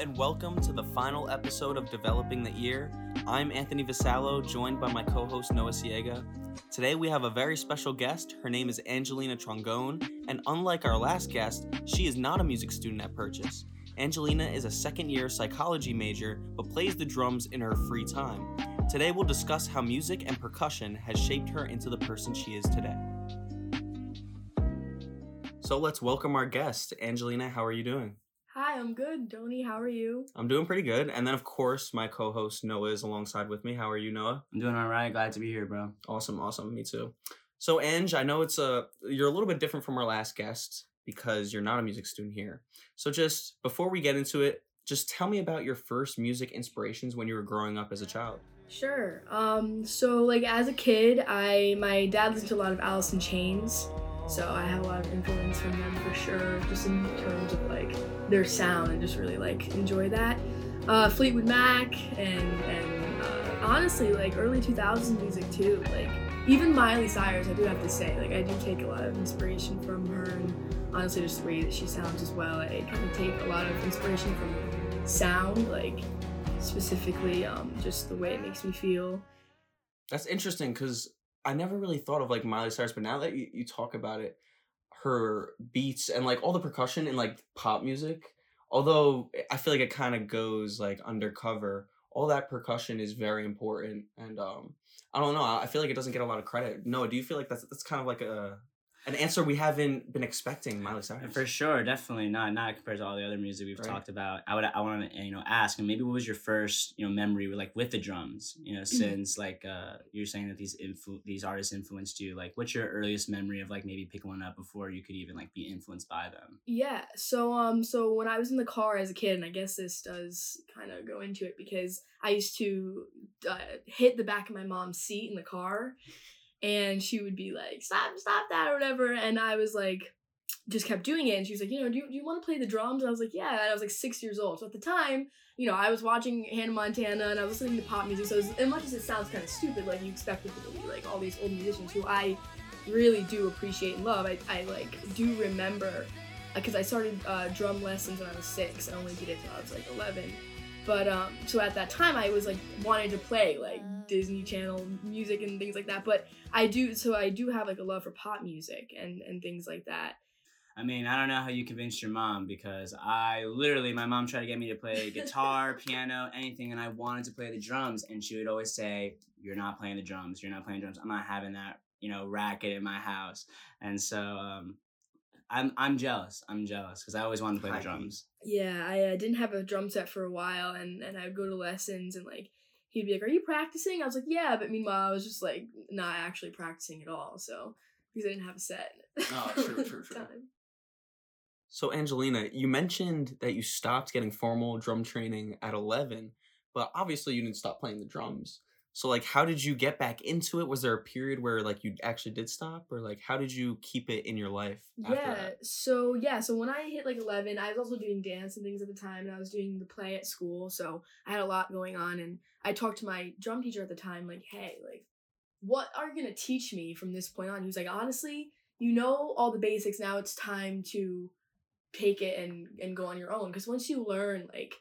and welcome to the final episode of Developing the Ear. I'm Anthony Vasallo, joined by my co host Noah Siega. Today we have a very special guest. Her name is Angelina Trongone, and unlike our last guest, she is not a music student at Purchase. Angelina is a second year psychology major but plays the drums in her free time. Today we'll discuss how music and percussion has shaped her into the person she is today. So let's welcome our guest. Angelina, how are you doing? Hi, I'm good. Donnie, how are you? I'm doing pretty good. And then, of course, my co host Noah is alongside with me. How are you, Noah? I'm doing all right. Glad to be here, bro. Awesome, awesome. Me too. So, Ange, I know it's a you're a little bit different from our last guest because you're not a music student here. So, just before we get into it, just tell me about your first music inspirations when you were growing up as a child. Sure. Um, so like as a kid, I my dad listened to a lot of Alice in Chains. So I have a lot of influence from them for sure, just in terms of like their sound and just really like enjoy that. Uh, Fleetwood Mac and and uh, honestly like early 2000s music too. Like even Miley Cyrus, I do have to say, like I do take a lot of inspiration from her and honestly just the way that she sounds as well. I kind of take a lot of inspiration from sound, like specifically um, just the way it makes me feel. That's interesting because I never really thought of like Miley Cyrus, but now that you, you talk about it, her beats and like all the percussion in like pop music, although I feel like it kind of goes like undercover, all that percussion is very important. And um, I don't know, I feel like it doesn't get a lot of credit. No, do you feel like that's that's kind of like a an answer we haven't been expecting, Miley Cyrus. For sure, definitely not not compared to all the other music we've right. talked about. I would I want to you know ask, and maybe what was your first you know memory with, like with the drums? You know, mm-hmm. since like uh you're saying that these influ- these artists influenced you. Like, what's your earliest memory of like maybe picking one up before you could even like be influenced by them? Yeah. So um so when I was in the car as a kid, and I guess this does kind of go into it because I used to uh, hit the back of my mom's seat in the car and she would be like, stop, stop that, or whatever. And I was like, just kept doing it. And she was like, you know, do you, do you want to play the drums? And I was like, yeah. And I was like six years old. So at the time, you know, I was watching Hannah Montana and I was listening to pop music. So as, as much as it sounds kind of stupid, like you expect it to be like all these old musicians who I really do appreciate and love, I, I like do remember because I started uh, drum lessons when I was six. I only did it until I was like 11. But um, so at that time, I was like wanted to play like Disney Channel music and things like that. But I do, so I do have like a love for pop music and and things like that. I mean, I don't know how you convinced your mom because I literally, my mom tried to get me to play guitar, piano, anything, and I wanted to play the drums, and she would always say, "You're not playing the drums. You're not playing drums. I'm not having that, you know, racket in my house." And so, um, I'm I'm jealous. I'm jealous because I always wanted to play the drums. Yeah, I uh, didn't have a drum set for a while, and and I would go to lessons, and like he'd be like, "Are you practicing?" I was like, "Yeah," but meanwhile, I was just like not actually practicing at all. So because I didn't have a set. Oh, true, true, true. So Angelina, you mentioned that you stopped getting formal drum training at eleven, but obviously you didn't stop playing the drums. So like how did you get back into it? Was there a period where like you actually did stop or like how did you keep it in your life? Yeah. So yeah, so when I hit like 11, I was also doing dance and things at the time and I was doing the play at school. So I had a lot going on and I talked to my drum teacher at the time like, "Hey, like what are you going to teach me from this point on?" He was like, "Honestly, you know all the basics. Now it's time to take it and and go on your own because once you learn like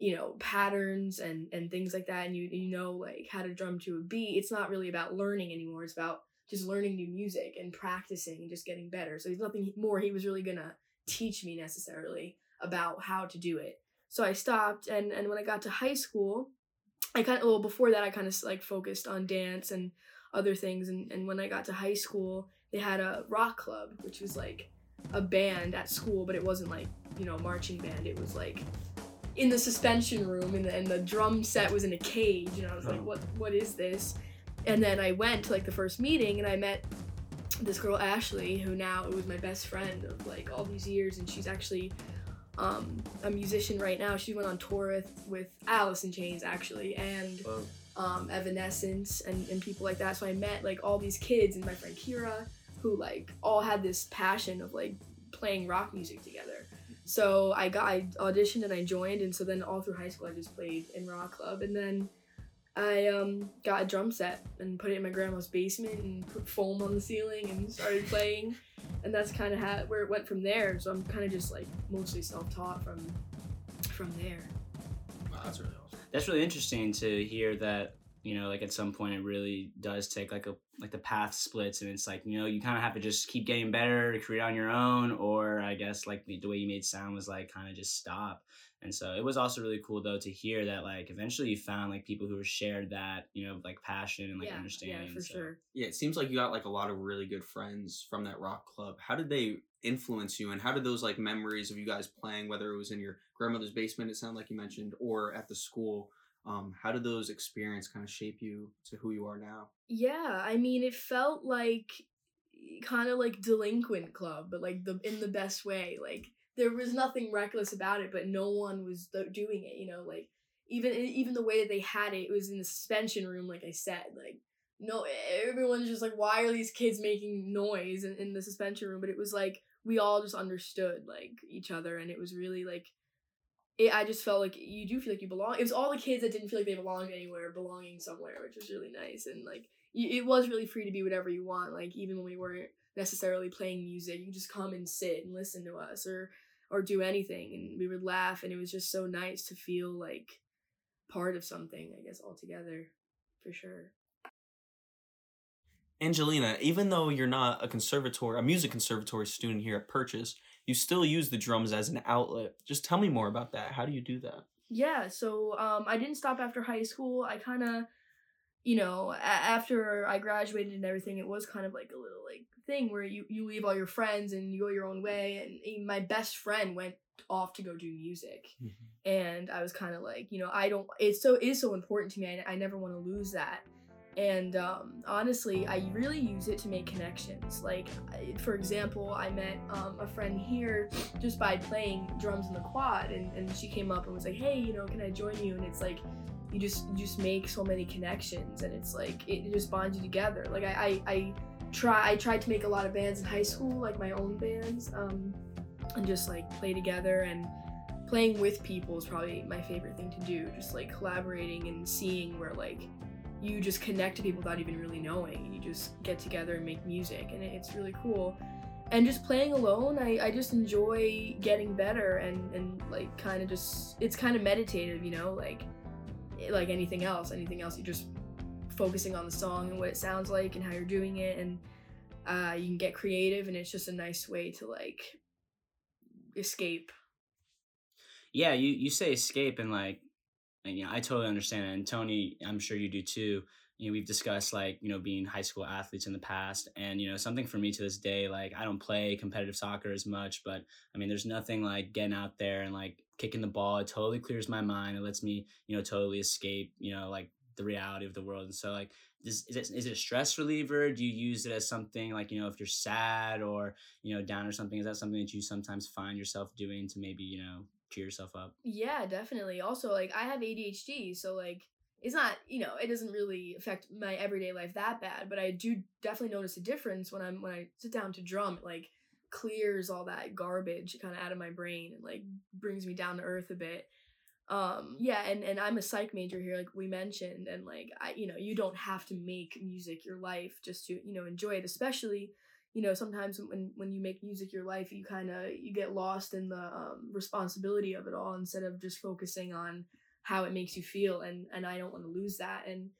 you know patterns and and things like that and you you know like how to drum to a beat it's not really about learning anymore it's about just learning new music and practicing and just getting better. So there's nothing more he was really gonna teach me necessarily about how to do it. So i stopped and and when i got to high school i kind of well before that i kind of like focused on dance and other things and, and when i got to high school they had a rock club which was like a band at school but it wasn't like you know marching band it was like in the suspension room and the, and the drum set was in a cage and I was like, oh. what what is this? And then I went to like the first meeting and I met this girl Ashley who now was my best friend of like all these years and she's actually um, a musician right now. She went on tour with, with Alice in Chains actually and um, Evanescence and, and people like that. So I met like all these kids and my friend Kira who like all had this passion of like playing rock music together. So I got I auditioned and I joined, and so then all through high school I just played in rock club, and then I um, got a drum set and put it in my grandma's basement and put foam on the ceiling and started playing, and that's kind of how where it went from there. So I'm kind of just like mostly self taught from from there. Wow, that's really awesome. That's really interesting to hear that you know like at some point it really does take like a like the path splits and it's like you know you kind of have to just keep getting better to create on your own or i guess like the, the way you made sound was like kind of just stop and so it was also really cool though to hear that like eventually you found like people who shared that you know like passion and like yeah, understanding yeah, for so. sure. Yeah, it seems like you got like a lot of really good friends from that rock club. How did they influence you, and how did those like memories of you guys playing, whether it was in your grandmother's basement, it sounded like you mentioned, or at the school, um, how did those experience kind of shape you to who you are now? Yeah, I mean, it felt like kind of like delinquent club, but like the in the best way. Like there was nothing reckless about it, but no one was doing it. You know, like even even the way that they had it, it was in the suspension room. Like I said, like no, everyone's just like, why are these kids making noise in, in the suspension room? But it was like we all just understood like each other, and it was really like. It, I just felt like you do feel like you belong. It was all the kids that didn't feel like they belonged anywhere, belonging somewhere, which was really nice. And like, it was really free to be whatever you want. Like, even when we weren't necessarily playing music, you just come and sit and listen to us, or or do anything, and we would laugh. And it was just so nice to feel like part of something. I guess all together, for sure. Angelina, even though you're not a conservatory, a music conservatory student here at Purchase, you still use the drums as an outlet. Just tell me more about that. How do you do that? Yeah, so um, I didn't stop after high school. I kind of, you know, a- after I graduated and everything, it was kind of like a little like thing where you you leave all your friends and you go your own way. And my best friend went off to go do music, and I was kind of like, you know, I don't. It's so it is so important to me. I, I never want to lose that. And um, honestly, I really use it to make connections. Like, for example, I met um, a friend here just by playing drums in the quad, and, and she came up and was like, "Hey, you know, can I join you?" And it's like, you just you just make so many connections, and it's like it, it just bonds you together. Like I, I I try I tried to make a lot of bands in high school, like my own bands, um, and just like play together and playing with people is probably my favorite thing to do. Just like collaborating and seeing where like you just connect to people without even really knowing. You just get together and make music and it's really cool. And just playing alone i, I just enjoy getting better and, and like kind of just it's kind of meditative you know like like anything else. Anything else you're just focusing on the song and what it sounds like and how you're doing it and uh, you can get creative and it's just a nice way to like escape. Yeah you you say escape and like and yeah i totally understand and tony i'm sure you do too. You know we've discussed like you know being high school athletes in the past and you know something for me to this day like i don't play competitive soccer as much but i mean there's nothing like getting out there and like kicking the ball. It totally clears my mind. It lets me you know totally escape you know like the reality of the world and so like is, is, it, is it a stress reliever? Do you use it as something like you know if you're sad or you know down or something is that something that you sometimes find yourself doing to maybe you know cheer yourself up Yeah, definitely. Also, like I have ADHD, so like it's not, you know, it doesn't really affect my everyday life that bad, but I do definitely notice a difference when I'm when I sit down to drum, it like clears all that garbage kind of out of my brain and like brings me down to earth a bit. Um yeah, and and I'm a psych major here like we mentioned and like I you know, you don't have to make music your life just to, you know, enjoy it, especially you know sometimes when when you make music your life you kind of you get lost in the um, responsibility of it all instead of just focusing on how it makes you feel and and i don't want to lose that and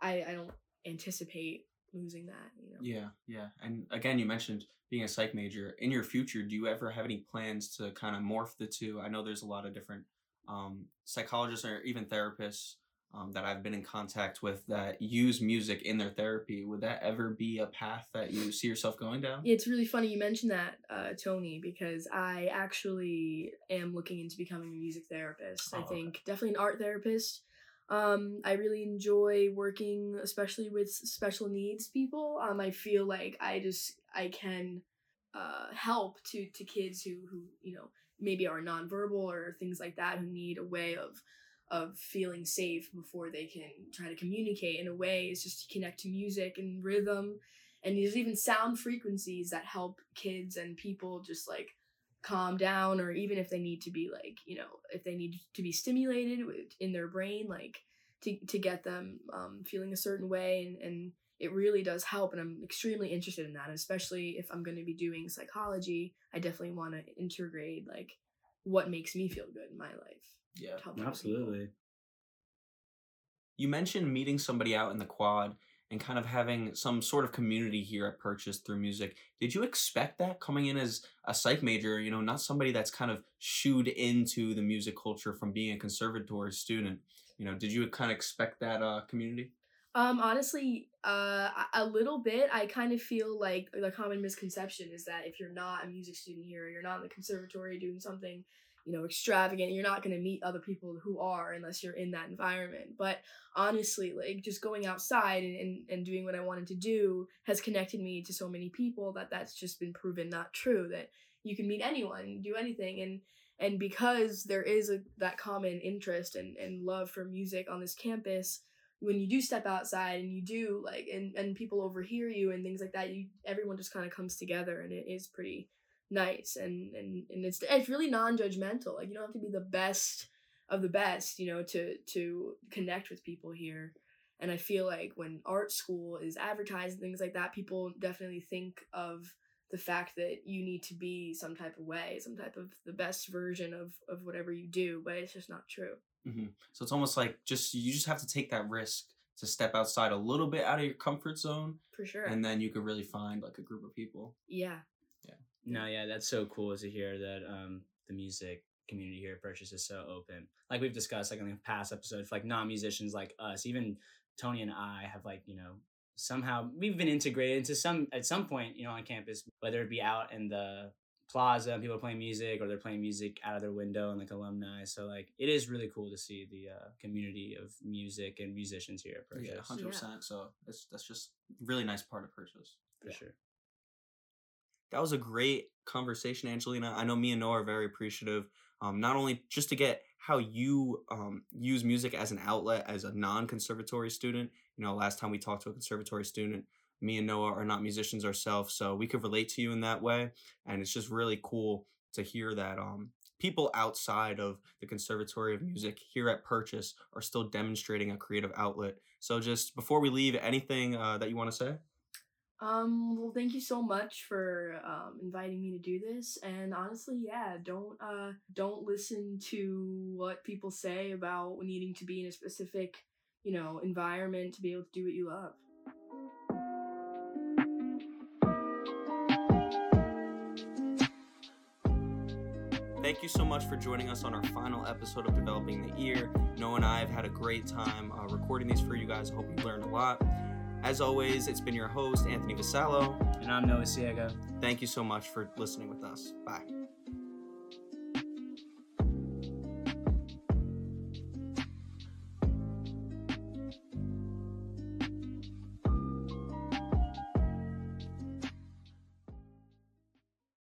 i i don't anticipate losing that you know Yeah, yeah. And again, you mentioned being a psych major. In your future, do you ever have any plans to kind of morph the two? I know there's a lot of different um, psychologists or even therapists um, that I've been in contact with that use music in their therapy. Would that ever be a path that you see yourself going down? it's really funny you mentioned that uh, tony because i actually am looking into becoming a music therapist Oh, i okay. think definitely an art therapist um, i really enjoy working especially with special needs people um, i feel like i just i can uh, help to to kids who who you know maybe are nonverbal or things like that who need a way of of feeling safe before they can try to communicate in a way is just to connect to music and rhythm. And there's even sound frequencies that help kids and people just like calm down or even if they need to be like you know if they need to be stimulated in their brain like to, to get them um, feeling a certain way. And, and it really does help and i'm extremely interested in that especially if i'm going to be doing psychology i definitely want to integrate like what makes me feel good in my life Yeah. to help people. Absolutely. You mentioned meeting somebody out in the quad and kind of having some sort of community here at Purchase through music. Did you expect that coming in as a psych major, you know, not somebody that's kind of shooed into the music culture from being a conservatory student? You know, did you kind of expect that uh, community? Um, honestly, uh, a- a little bit. I kind of feel like the common misconception is that if you're not a music student here, or you're not in the conservatory doing something, you know, extravagant, you're not gonna meet other people who are unless you're in that environment. But honestly, like just going outside and, and, and doing what I wanted to do has connected me to so many people that that's just been proven not true. That you can meet anyone, do anything, and and because there is a that common interest and, and love for music on this campus when you do step outside and you do like and, and people overhear you and things like that you everyone just kind of comes together and it is pretty nice and and, and it's it's really non-judgmental like you don't have to be the best of the best you know to to connect with people here. And i feel like when art school is advertised and things like that people definitely think of the fact that you need to be some type of way some type of the best version of of whatever you do but it's just not true. Hmm So it's almost like just you just have to take that risk to step outside a little bit out of your comfort zone, for sure. and then you could really find like a group of people. yeah No, yeah, that's so cool to hear that um the music community here at Purchase is so open. Like we've discussed like in the past episodes, like non musicians like us, even Tony and I have like, you know, somehow we've been integrated into some at some point, you know, on campus, whether it be out in the plaza and people are playing music or they're playing music out of their window and like alumni. So like it is really cool to see the uh, community of music and musicians here at Purchase. Yeah, hundred percent. So that's that's just really nice part of purchase. for sure. That was a great conversation, Angelina. I know me and Noah are very appreciative. Um, not only just to get how you um, use music as an outlet as a non-conservatory student. You know, last time we talked to a conservatory student, me and Noah are not musicians ourselves, so we could relate to you in that way. And it's just really cool to hear that um, people outside of the Conservatory of Music here at Purchase are still demonstrating a creative outlet. So, just before we leave, anything uh, that you want to say? Um, well, thank you so much for um, inviting me to do this. And honestly, yeah, don't uh, don't listen to what people say about needing to be in a specific, you know, environment to be able to do what you love. Thank you so much for joining us on our final episode of Developing the Ear. Noah and I have had a great time uh, recording these for you guys. Hope you learned a lot. As always, it's been your host, Anthony Vasallo. And I'm Noah Ciega. Thank you so much for listening with us. Bye.